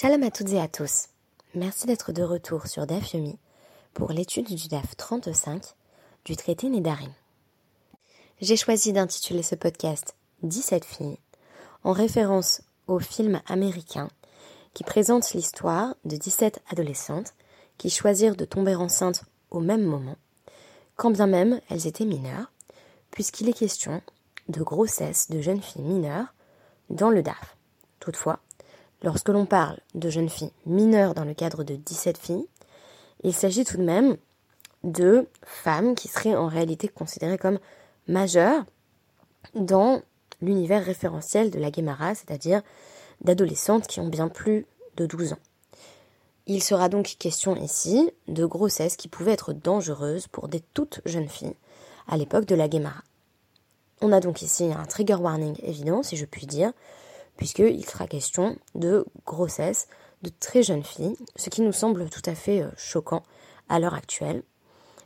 Shalom à toutes et à tous. Merci d'être de retour sur DAF Yomi pour l'étude du DAF 35 du traité Nédarim. J'ai choisi d'intituler ce podcast 17 filles en référence au film américain qui présente l'histoire de 17 adolescentes qui choisirent de tomber enceintes au même moment, quand bien même elles étaient mineures, puisqu'il est question de grossesse de jeunes filles mineures dans le DAF. Toutefois, lorsque l'on parle de jeunes filles mineures dans le cadre de 17 filles, il s'agit tout de même de femmes qui seraient en réalité considérées comme majeures dans l'univers référentiel de la Guémara, c'est-à-dire d'adolescentes qui ont bien plus de 12 ans. Il sera donc question ici de grossesses qui pouvaient être dangereuses pour des toutes jeunes filles à l'époque de la Guémara. On a donc ici un trigger warning évident, si je puis dire, puisqu'il sera question de grossesse de très jeunes filles, ce qui nous semble tout à fait euh, choquant à l'heure actuelle,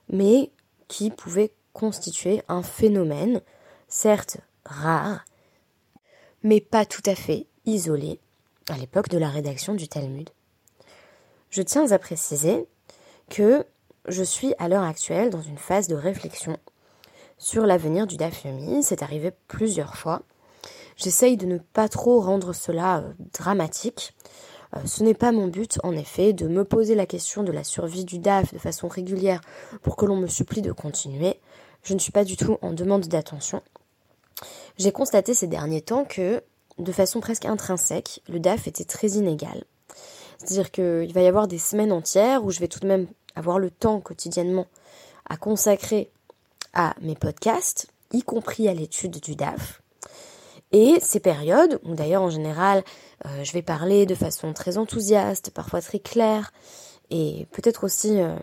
mais qui pouvait constituer un phénomène, certes rare, mais pas tout à fait isolé à l'époque de la rédaction du Talmud. Je tiens à préciser que je suis à l'heure actuelle dans une phase de réflexion sur l'avenir du Daf C'est arrivé plusieurs fois. J'essaye de ne pas trop rendre cela euh, dramatique. Euh, ce n'est pas mon but, en effet, de me poser la question de la survie du DAF de façon régulière pour que l'on me supplie de continuer. Je ne suis pas du tout en demande d'attention. J'ai constaté ces derniers temps que, de façon presque intrinsèque, le DAF était très inégal. C'est-à-dire qu'il va y avoir des semaines entières où je vais tout de même avoir le temps quotidiennement à consacrer à mes podcasts, y compris à l'étude du DAF. Et ces périodes, où d'ailleurs en général euh, je vais parler de façon très enthousiaste, parfois très claire, et peut-être aussi euh,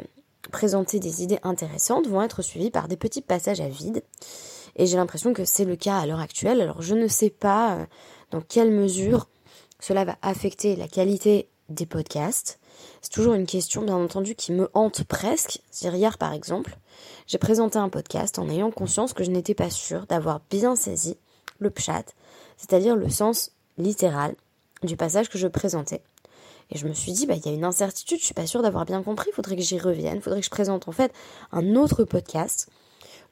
présenter des idées intéressantes, vont être suivies par des petits passages à vide. Et j'ai l'impression que c'est le cas à l'heure actuelle. Alors je ne sais pas euh, dans quelle mesure cela va affecter la qualité des podcasts. C'est toujours une question, bien entendu, qui me hante presque. Hier, par exemple, j'ai présenté un podcast en ayant conscience que je n'étais pas sûre d'avoir bien saisi le pshat, c'est-à-dire le sens littéral du passage que je présentais. Et je me suis dit, bah, il y a une incertitude, je suis pas sûre d'avoir bien compris, faudrait que j'y revienne, faudrait que je présente en fait un autre podcast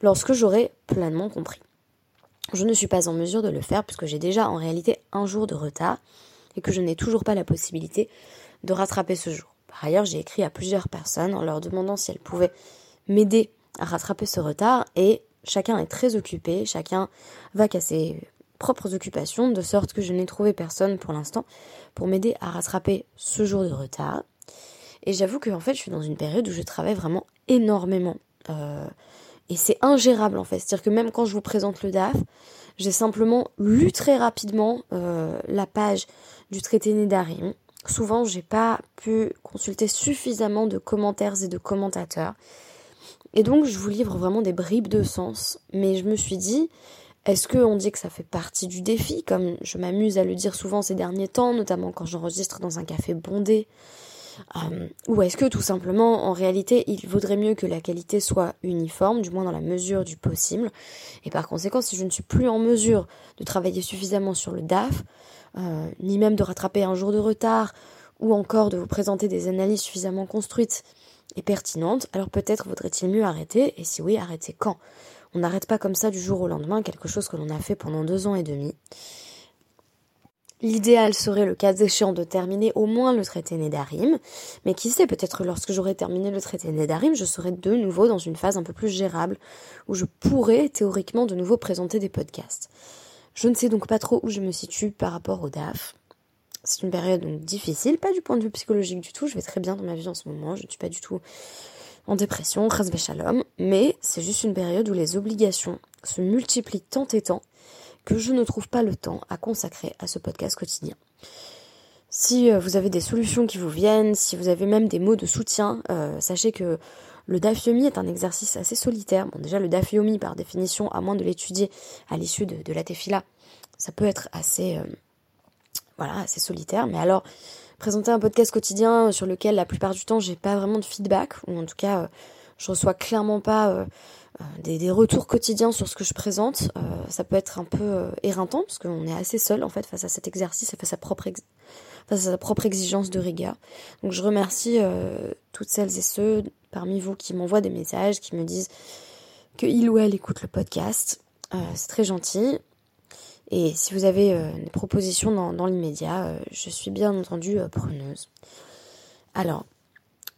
lorsque j'aurai pleinement compris. Je ne suis pas en mesure de le faire puisque j'ai déjà en réalité un jour de retard et que je n'ai toujours pas la possibilité de rattraper ce jour. Par ailleurs, j'ai écrit à plusieurs personnes en leur demandant si elles pouvaient m'aider à rattraper ce retard et chacun est très occupé, chacun va qu'à ses propres occupations, de sorte que je n'ai trouvé personne pour l'instant pour m'aider à rattraper ce jour de retard. Et j'avoue que en fait, je suis dans une période où je travaille vraiment énormément. Euh, et c'est ingérable en fait. C'est-à-dire que même quand je vous présente le DAF, j'ai simplement lu très rapidement euh, la page du traité Nédarim. Souvent, j'ai pas pu consulter suffisamment de commentaires et de commentateurs. Et donc, je vous livre vraiment des bribes de sens. Mais je me suis dit, est-ce qu'on dit que ça fait partie du défi, comme je m'amuse à le dire souvent ces derniers temps, notamment quand j'enregistre dans un café bondé euh, Ou est-ce que tout simplement, en réalité, il vaudrait mieux que la qualité soit uniforme, du moins dans la mesure du possible Et par conséquent, si je ne suis plus en mesure de travailler suffisamment sur le DAF, euh, ni même de rattraper un jour de retard, ou encore de vous présenter des analyses suffisamment construites et pertinentes, alors peut-être vaudrait-il mieux arrêter, et si oui, arrêter quand? On n'arrête pas comme ça du jour au lendemain quelque chose que l'on a fait pendant deux ans et demi. L'idéal serait le cas échéant de terminer au moins le traité Nédarim, mais qui sait, peut-être lorsque j'aurai terminé le traité Nédarim, je serai de nouveau dans une phase un peu plus gérable, où je pourrais théoriquement de nouveau présenter des podcasts. Je ne sais donc pas trop où je me situe par rapport au DAF. C'est une période difficile, pas du point de vue psychologique du tout, je vais très bien dans ma vie en ce moment, je ne suis pas du tout en dépression, shalom, mais c'est juste une période où les obligations se multiplient tant et tant que je ne trouve pas le temps à consacrer à ce podcast quotidien. Si euh, vous avez des solutions qui vous viennent, si vous avez même des mots de soutien, euh, sachez que le dafyomi est un exercice assez solitaire. Bon, déjà, le dafyomi, par définition, à moins de l'étudier à l'issue de, la tefila, ça peut être assez, euh, voilà, assez solitaire. Mais alors, présenter un podcast quotidien sur lequel, la plupart du temps, j'ai pas vraiment de feedback, ou en tout cas, je reçois clairement pas des, retours quotidiens sur ce que je présente, ça peut être un peu éreintant, parce qu'on est assez seul, en fait, face à cet exercice face à, propre face à sa propre exigence de rigueur. Donc je remercie toutes celles et ceux parmi vous qui m'envoient des messages, qui me disent que il ou elle écoute le podcast. c'est très gentil. Et si vous avez des propositions dans, l'immédiat, je suis bien entendu preneuse. Alors,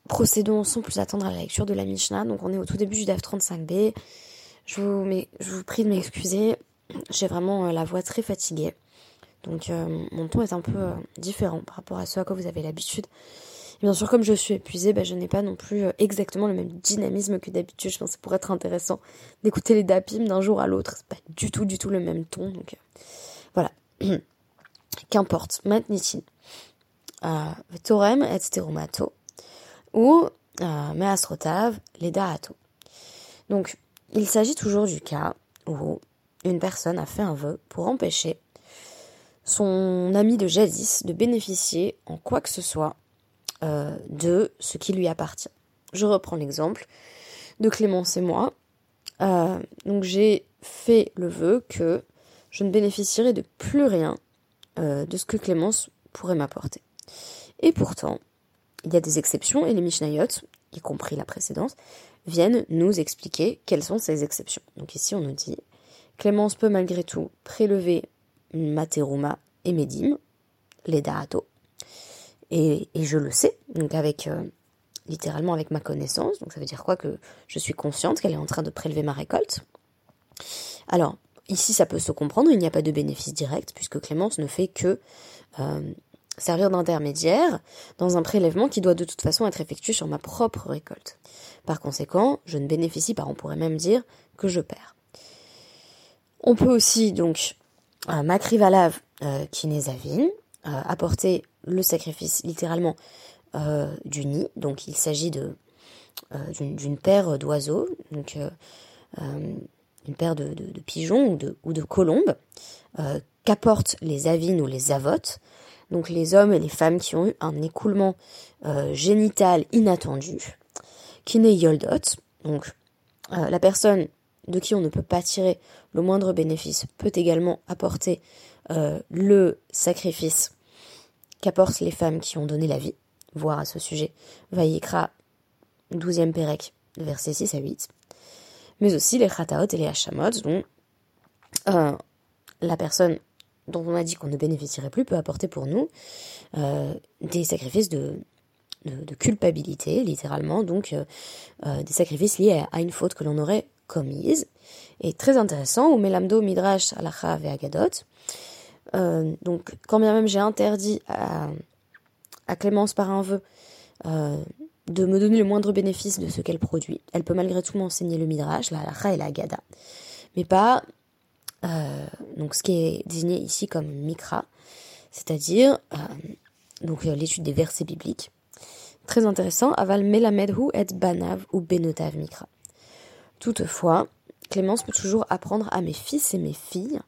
procédons sans plus attendre à la lecture de la Mishnah. Donc on est au tout début du DAF 35b. Je vous, je vous prie de m'excuser. J'ai vraiment euh, la voix très fatiguée. Donc euh, mon ton est un peu euh, différent par rapport à ce à quoi vous avez l'habitude. Bien sûr, comme je suis épuisée, bah, je n'ai pas non plus exactement le même dynamisme que d'habitude. Je pense que ça pourrait être intéressant d'écouter les dapim d'un jour à l'autre. C'est pas du tout, du tout le même ton. Donc voilà. Qu'importe. Matnitin. Torem et steromato ou euh, Measrotav Ledaato. Donc, il s'agit toujours du cas où une personne a fait un vœu pour empêcher son ami de jadis de bénéficier en quoi que ce soit euh, de ce qui lui appartient. Je reprends l'exemple de Clémence et moi. Euh, donc j'ai fait le vœu que je ne bénéficierai de plus rien de ce que Clémence pourrait m'apporter. Et pourtant, il y a des exceptions et les Mishnayot, y compris la précédente, viennent nous expliquer quelles sont ces exceptions. Donc ici on nous dit Clémence peut malgré tout prélever Materuma et Medim, les Daato. Et, je le sais, donc avec euh, littéralement avec ma connaissance, donc ça veut dire quoi que je suis consciente qu'elle est en train de prélever ma récolte. Alors, ici ça peut se comprendre, il n'y a pas de bénéfice direct, puisque Clémence ne fait que euh, servir d'intermédiaire dans un prélèvement qui doit de toute façon être effectué sur ma propre récolte. Par conséquent, je ne bénéficie pas, on pourrait même dire que je perds. On peut aussi donc à Makrivalav euh, Kinezavin euh, apporter le sacrifice littéralement euh, du nid, donc il s'agit de d'une paire d'oiseaux, donc une paire de, pigeons ou de, colombes qu'apportent les avines ou les avotes. Donc les hommes et les femmes qui ont eu un écoulement euh, génital inattendu, qui n'est yoldot, donc euh, la personne de qui on ne peut pas tirer le moindre bénéfice peut également apporter euh, le sacrifice qu'apportent les femmes qui ont donné la vie, voire à ce sujet, Vayikra 12e Pérec, versets 6 à 8, mais aussi les Khataot et les Hashamot, dont la personne dont on a dit qu'on ne bénéficierait plus peut apporter pour nous euh, des sacrifices de, culpabilité, littéralement, donc euh, euh, des sacrifices liés à, une faute que l'on aurait commise. Et très intéressant, ou Melamdo Midrash Alacha et Agadot. donc, quand bien même j'ai interdit à, à, Clémence par un vœu de me donner le moindre bénéfice de ce qu'elle produit, elle peut malgré tout m'enseigner le Midrash, la Alacha et la Agada. Mais pas euh, donc ce qui est désigné ici comme mikra, c'est-à-dire euh, donc euh, l'étude des versets bibliques. Très intéressant, aval melamedhu et banav ou benotav mikra. Toutefois, Clémence peut toujours apprendre à mes fils et mes filles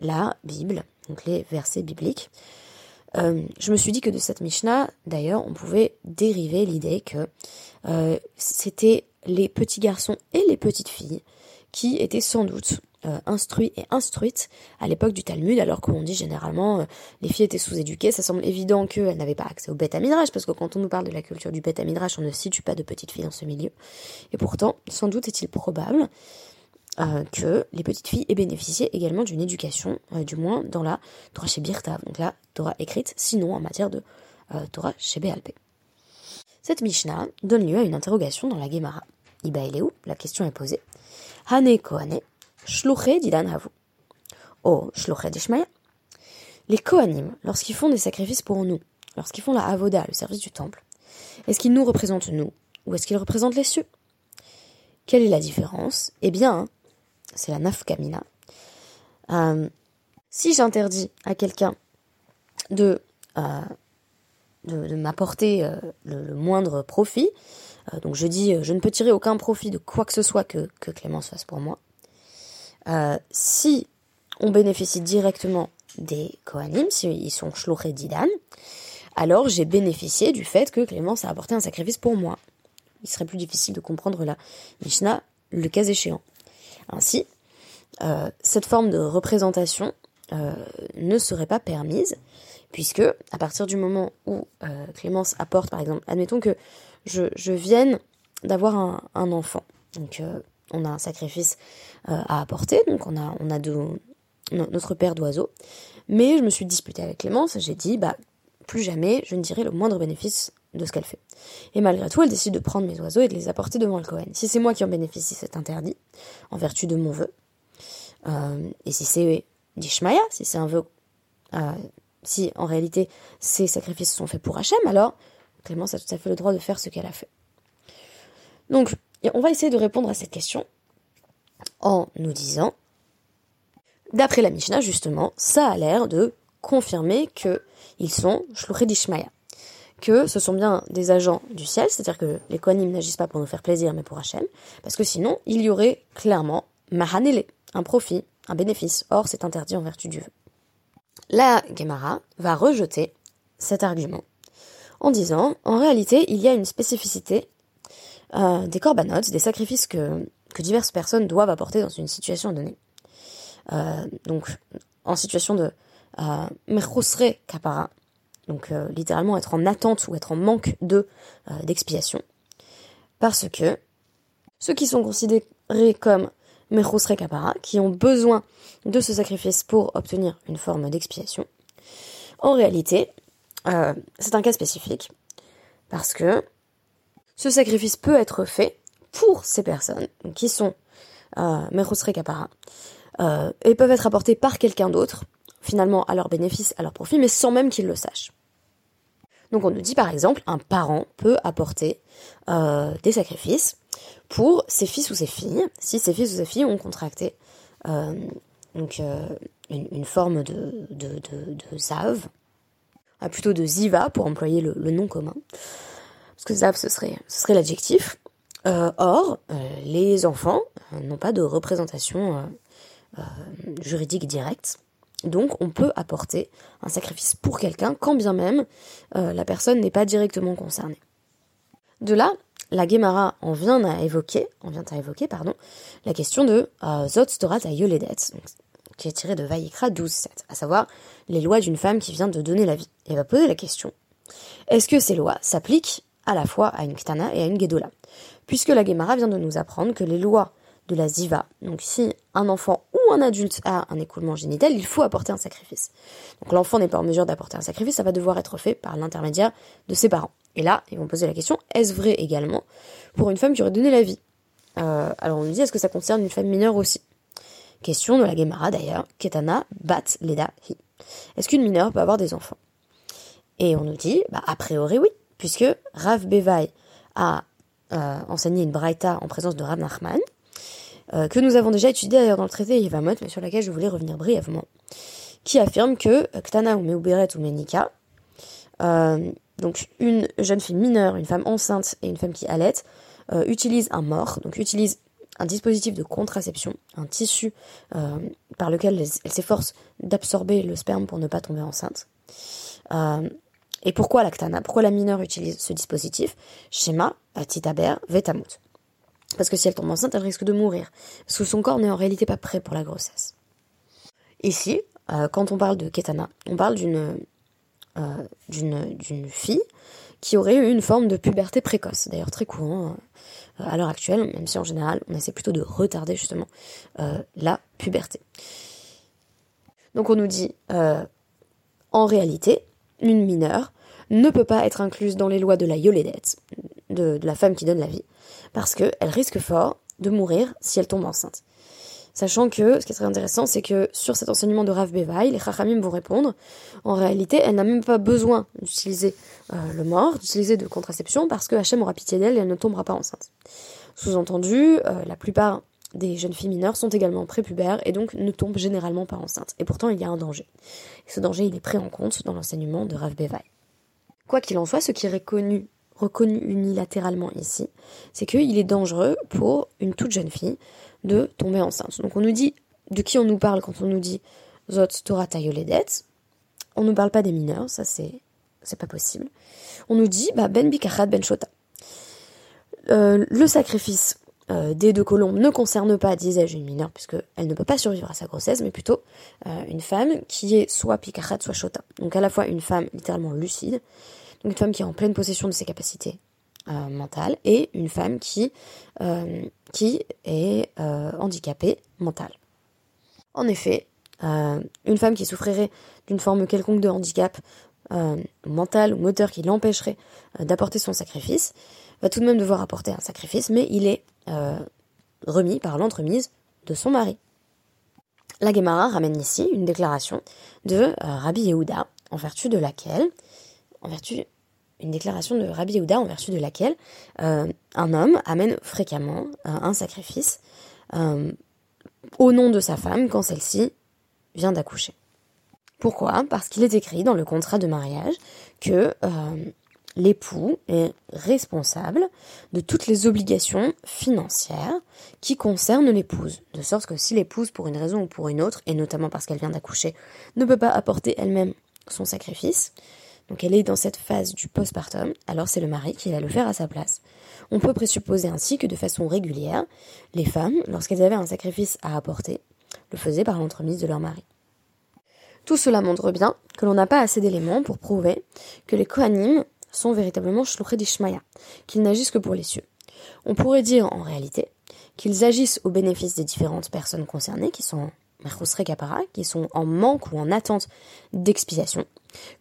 la Bible, donc les versets bibliques. je me suis dit que de cette Mishnah, d'ailleurs, on pouvait dériver l'idée que c'était les petits garçons et les petites filles qui étaient sans doute euh, instruits et instruites à l'époque du Talmud, alors qu'on dit généralement euh, les filles étaient sous-éduquées, ça semble évident qu'elles n'avaient pas accès au bêta midrash, parce que quand on nous parle de la culture du bêta midrash, on ne situe pas de petites filles dans ce milieu. Et pourtant, sans doute est-il probable euh, que les petites filles aient bénéficié également d'une éducation, du moins dans la Torah Shebirta, donc la Torah écrite, sinon en matière de Torah Shebe Cette Mishnah donne lieu à une interrogation dans la Gemara. Iba où la question est posée. Hane Kohane, didan Oh, Les Kohanim, lorsqu'ils font des sacrifices pour nous, lorsqu'ils font la Avoda, le service du temple, est-ce qu'ils nous représentent nous ou est-ce qu'ils représentent les cieux? Quelle est la différence? Eh bien, c'est la nafkamina. Euh, si j'interdis à quelqu'un de, euh, m'apporter euh, le, moindre profit, donc je dis je ne peux tirer aucun profit de quoi que ce soit que, Clémence fasse pour moi, si on bénéficie directement des Kohanim, s'ils sont et Didan, alors j'ai bénéficié du fait que Clémence a apporté un sacrifice pour moi. Il serait plus difficile de comprendre la Mishnah le cas échéant. Ainsi, euh, cette forme de représentation euh, ne serait pas permise, Puisque, à partir du moment où euh, Clémence apporte, par exemple, admettons que je, vienne d'avoir un, enfant. Donc, on a un sacrifice à apporter, donc on a, notre père d'oiseau. Mais je me suis disputée avec Clémence, j'ai dit, bah, plus jamais je ne dirai le moindre bénéfice de ce qu'elle fait. Et malgré tout, elle décide de prendre mes oiseaux et de les apporter devant le Cohen. Si c'est moi qui en bénéficie, c'est interdit, en vertu de mon vœu. Euh, et si c'est d'Ishmaïa, si c'est un vœu, euh, si en réalité ces sacrifices sont faits pour Hachem, alors Clémence a tout à fait le droit de faire ce qu'elle a fait. Donc, on va essayer de répondre à cette question en nous disant, d'après la Mishnah, justement, ça a l'air de confirmer que ils sont Shluché d'Ishmaïa que ce sont bien des agents du ciel, c'est-à-dire que les Kohanim n'agissent pas pour nous faire plaisir, mais pour Hachem, parce que sinon, il y aurait clairement Mahanele, un profit, un bénéfice. Or, c'est interdit en vertu du vœu. La Gemara va rejeter cet argument en disant, en réalité, il y a une spécificité euh, des corbanotes, des sacrifices que, que diverses personnes doivent apporter dans une situation donnée. Euh, donc, en situation de euh, kapara, donc euh, littéralement être en attente ou être en manque de euh, d'expiation, parce que ceux qui sont considérés comme Mechusre Kapara, qui ont besoin de ce sacrifice pour obtenir une forme d'expiation, en réalité, euh, c'est un cas spécifique, parce que ce sacrifice peut être fait pour ces personnes qui sont euh, Kapara, et peuvent être apportés par quelqu'un d'autre, finalement à leur bénéfice, à leur profit, mais sans même qu'ils le sachent. Donc on nous dit par exemple, un parent peut apporter euh, des sacrifices pour ses fils ou ses filles, si ses fils ou ses filles ont contracté euh, euh, une, forme de, de, ah, plutôt de ziva pour employer le, nom commun, parce que zave ce ce serait l'adjectif. or, les enfants n'ont pas de représentation juridique directe. Donc on peut apporter un sacrifice pour quelqu'un quand bien même euh, la personne n'est pas directement concernée. De là, la Gemara en vient à évoquer, en vient à évoquer pardon, la question de euh, Zot Storat Yoledet, qui est tirée de Vaïkra 12.7, à savoir les lois d'une femme qui vient de donner la vie. Et va poser la question est-ce que ces lois s'appliquent à la fois à une Ktana et à une Gedola Puisque la Gemara vient de nous apprendre que les lois la ziva. Donc si un enfant ou un adulte a un écoulement génital, il faut apporter un sacrifice. Donc l'enfant n'est pas en mesure d'apporter un sacrifice, ça va devoir être fait par l'intermédiaire de ses parents. Et là, ils vont poser la question, est-ce vrai également pour une femme qui aurait donné la vie? Euh, Alors on nous dit, est-ce que ça concerne une femme mineure aussi? Question de la Gemara d'ailleurs, Ketana bat leda hi. Est-ce qu'une mineure peut avoir des enfants? Et on nous dit, bah, a priori oui, puisque Rav Bevai a euh, enseigné une braïta en présence de Rav Nachman, euh, que nous avons déjà étudié d'ailleurs dans le traité Yevamot, mais sur laquelle je voulais revenir brièvement, qui affirme que euh, Ktana ou Meuberet ou Menika, euh, donc une jeune fille mineure, une femme enceinte et une femme qui allait, euh, utilisent un mort, donc utilisent un dispositif de contraception, un tissu euh, par lequel elle, s'efforce d'absorber le sperme pour ne pas tomber enceinte. et pourquoi la Ktana Pourquoi la mineure utilise ce dispositif? Schéma, Titaber, Vetamut. Parce que si elle tombe enceinte, elle risque de mourir. Parce que son corps n'est en réalité pas prêt pour la grossesse. Ici, euh, quand on parle de Ketana, on parle d'une euh, d'une fille qui aurait eu une forme de puberté précoce, d'ailleurs très courant euh, à l'heure actuelle, même si en général on essaie plutôt de retarder justement la puberté. Donc on nous dit, en réalité, une mineure ne peut pas être incluse dans les lois de la yoledette, de, la femme qui donne la vie, parce qu'elle risque fort de mourir si elle tombe enceinte. Sachant que, ce qui est très intéressant, c'est que sur cet enseignement de Rav Bevaï, les Chachamim vont répondre, en réalité, elle n'a même pas besoin d'utiliser euh, le mort, d'utiliser de contraception, parce que Hachem aura pitié d'elle et elle ne tombera pas enceinte. Sous-entendu, euh, la plupart des jeunes filles mineures sont également prépubères et donc ne tombent généralement pas enceintes. Et pourtant, il y a un danger. Ce danger, il est pris en compte dans l'enseignement de Rav Bevaï. Quoi qu'il en soit, ce qui est reconnu reconnu unilatéralement ici, c'est qu'il est dangereux pour une toute jeune fille de tomber enceinte. Donc on nous dit, de qui on nous parle quand on nous dit Zot Torah Tayoledet On ne parle pas des mineurs, ça c'est, c'est pas possible. On nous dit, bah, Ben Bikachat Ben Shota. Euh, le sacrifice des deux colombes ne concerne pas, disais-je, une mineure, puisqu'elle ne peut pas survivre à sa grossesse, mais plutôt une femme qui est soit pikachat, soit shota. Donc à la fois une femme littéralement lucide, une femme qui est en pleine possession de ses capacités mentales, et une femme qui, qui est handicapée mentale. En effet, une femme qui souffrirait d'une forme quelconque de handicap euh, mental ou moteur qui l'empêcherait euh, d'apporter son sacrifice, va tout de même devoir apporter un sacrifice, mais il est euh, remis par l'entremise de son mari. La Gemara ramène ici une déclaration de Rabbi Yehuda, en vertu de laquelle, en vertu, une déclaration de Rabbi Yehuda en vertu de laquelle un homme amène fréquemment un sacrifice au nom de sa femme quand celle-ci vient d'accoucher. Pourquoi? Parce qu'il est écrit dans le contrat de mariage que euh, l'époux est responsable de toutes les obligations financières qui concernent l'épouse. De sorte que si l'épouse, pour une raison ou pour une autre, et notamment parce qu'elle vient d'accoucher, ne peut pas apporter elle-même son sacrifice, donc elle est dans cette phase du postpartum, alors c'est le mari qui va le faire à sa place. On peut présupposer ainsi que de façon régulière, les femmes, lorsqu'elles avaient un sacrifice à apporter, le faisaient par l'entremise de leur mari. Tout cela montre bien que l'on n'a pas assez d'éléments pour prouver que les Kohanim sont véritablement Shluché d'Ishmaya, qu'ils n'agissent que pour les cieux. On pourrait dire en réalité qu'ils agissent au bénéfice des différentes personnes concernées, qui sont qui sont en manque ou en attente d'expiation,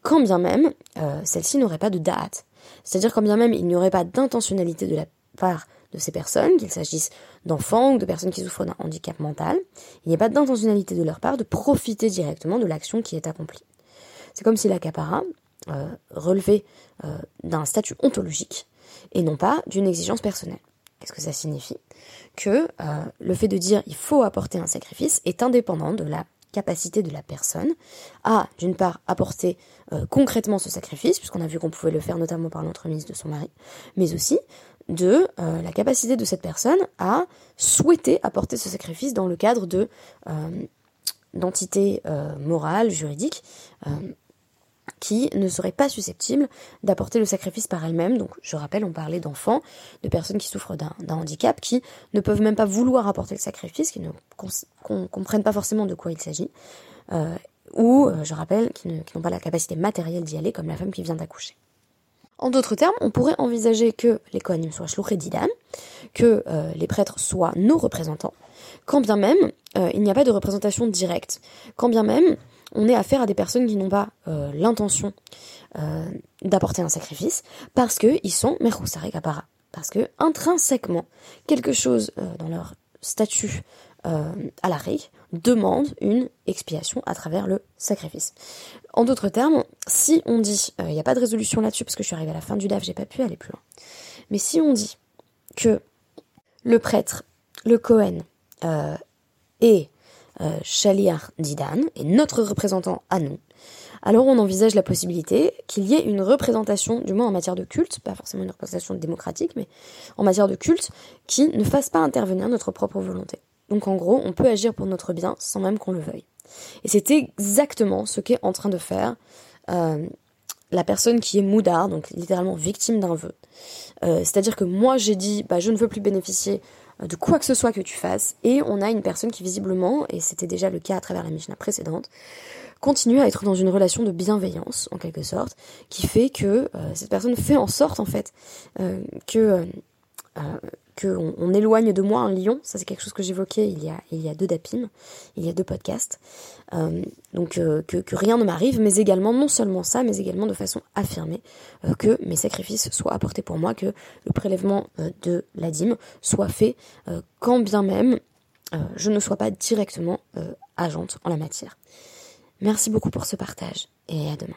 quand bien même euh, celles-ci n'auraient pas de da'at. C'est-à-dire quand bien même il n'y aurait pas d'intentionnalité de la part de ces personnes, qu'il s'agisse d'enfants ou de personnes qui souffrent d'un handicap mental, il n'y a pas d'intentionnalité de leur part de profiter directement de l'action qui est accomplie. C'est comme si la capara euh, relevait euh, d'un statut ontologique et non pas d'une exigence personnelle. Qu'est-ce que ça signifie? Que le fait de dire il faut apporter un sacrifice est indépendant de la capacité de la personne à, d'une part, apporter concrètement ce sacrifice, puisqu'on a vu qu'on pouvait le faire notamment par l'entremise de son mari, mais aussi de euh, la capacité de cette personne à souhaiter apporter ce sacrifice dans le cadre de euh, d'entités euh, morales, juridiques, qui ne seraient pas susceptibles d'apporter le sacrifice par elles-mêmes. Donc, je rappelle, on parlait d'enfants, de personnes qui souffrent d'un handicap, qui ne peuvent même pas vouloir apporter le sacrifice, qui ne comprennent pas forcément de quoi il s'agit, ou, je rappelle, qui n'ont pas la capacité matérielle d'y aller, comme la femme qui vient d'accoucher. En d'autres termes, on pourrait envisager que les Kohanim soient Shlouché d'Idam, que euh, les prêtres soient nos représentants, quand bien même euh, il n'y a pas de représentation directe, quand bien même on est affaire à des personnes qui n'ont pas euh, l'intention d'apporter un sacrifice, parce qu'ils sont Merhousare Kapara. Parce que intrinsèquement, quelque chose dans leur statut à la règle demande une expiation à travers le sacrifice. En d'autres termes, si on dit, il euh, n'y a pas de résolution là-dessus parce que je suis arrivée à la fin du DAF, j'ai pas pu aller plus loin. Mais si on dit que le prêtre, le Cohen euh, et euh, Didan est notre représentant à nous, alors on envisage la possibilité qu'il y ait une représentation, du moins en matière de culte, pas forcément une représentation démocratique, mais en matière de culte, qui ne fasse pas intervenir notre propre volonté. Donc en gros, on peut agir pour notre bien sans même qu'on le veuille. Et c'est exactement ce qu'est en train de faire euh, la personne qui est moudard, donc littéralement victime d'un vœu. Euh, c'est-à-dire que moi j'ai dit, bah, je ne veux plus bénéficier de quoi que ce soit que tu fasses, et on a une personne qui visiblement, et c'était déjà le cas à travers la Mishnah précédente, continue à être dans une relation de bienveillance, en quelque sorte, qui fait que cette personne fait en sorte, en fait, que qu'on on éloigne de moi un lion. Ça, c'est quelque chose que j'évoquais il, y a, il y a deux dapines, il y a deux podcasts. Euh, donc, euh, que, rien ne m'arrive, mais également, non seulement ça, mais également de façon affirmée, euh, que mes sacrifices soient apportés pour moi, que le prélèvement de la dîme soit fait, quand bien même je ne sois pas directement agente en la matière. Merci beaucoup pour ce partage et à demain.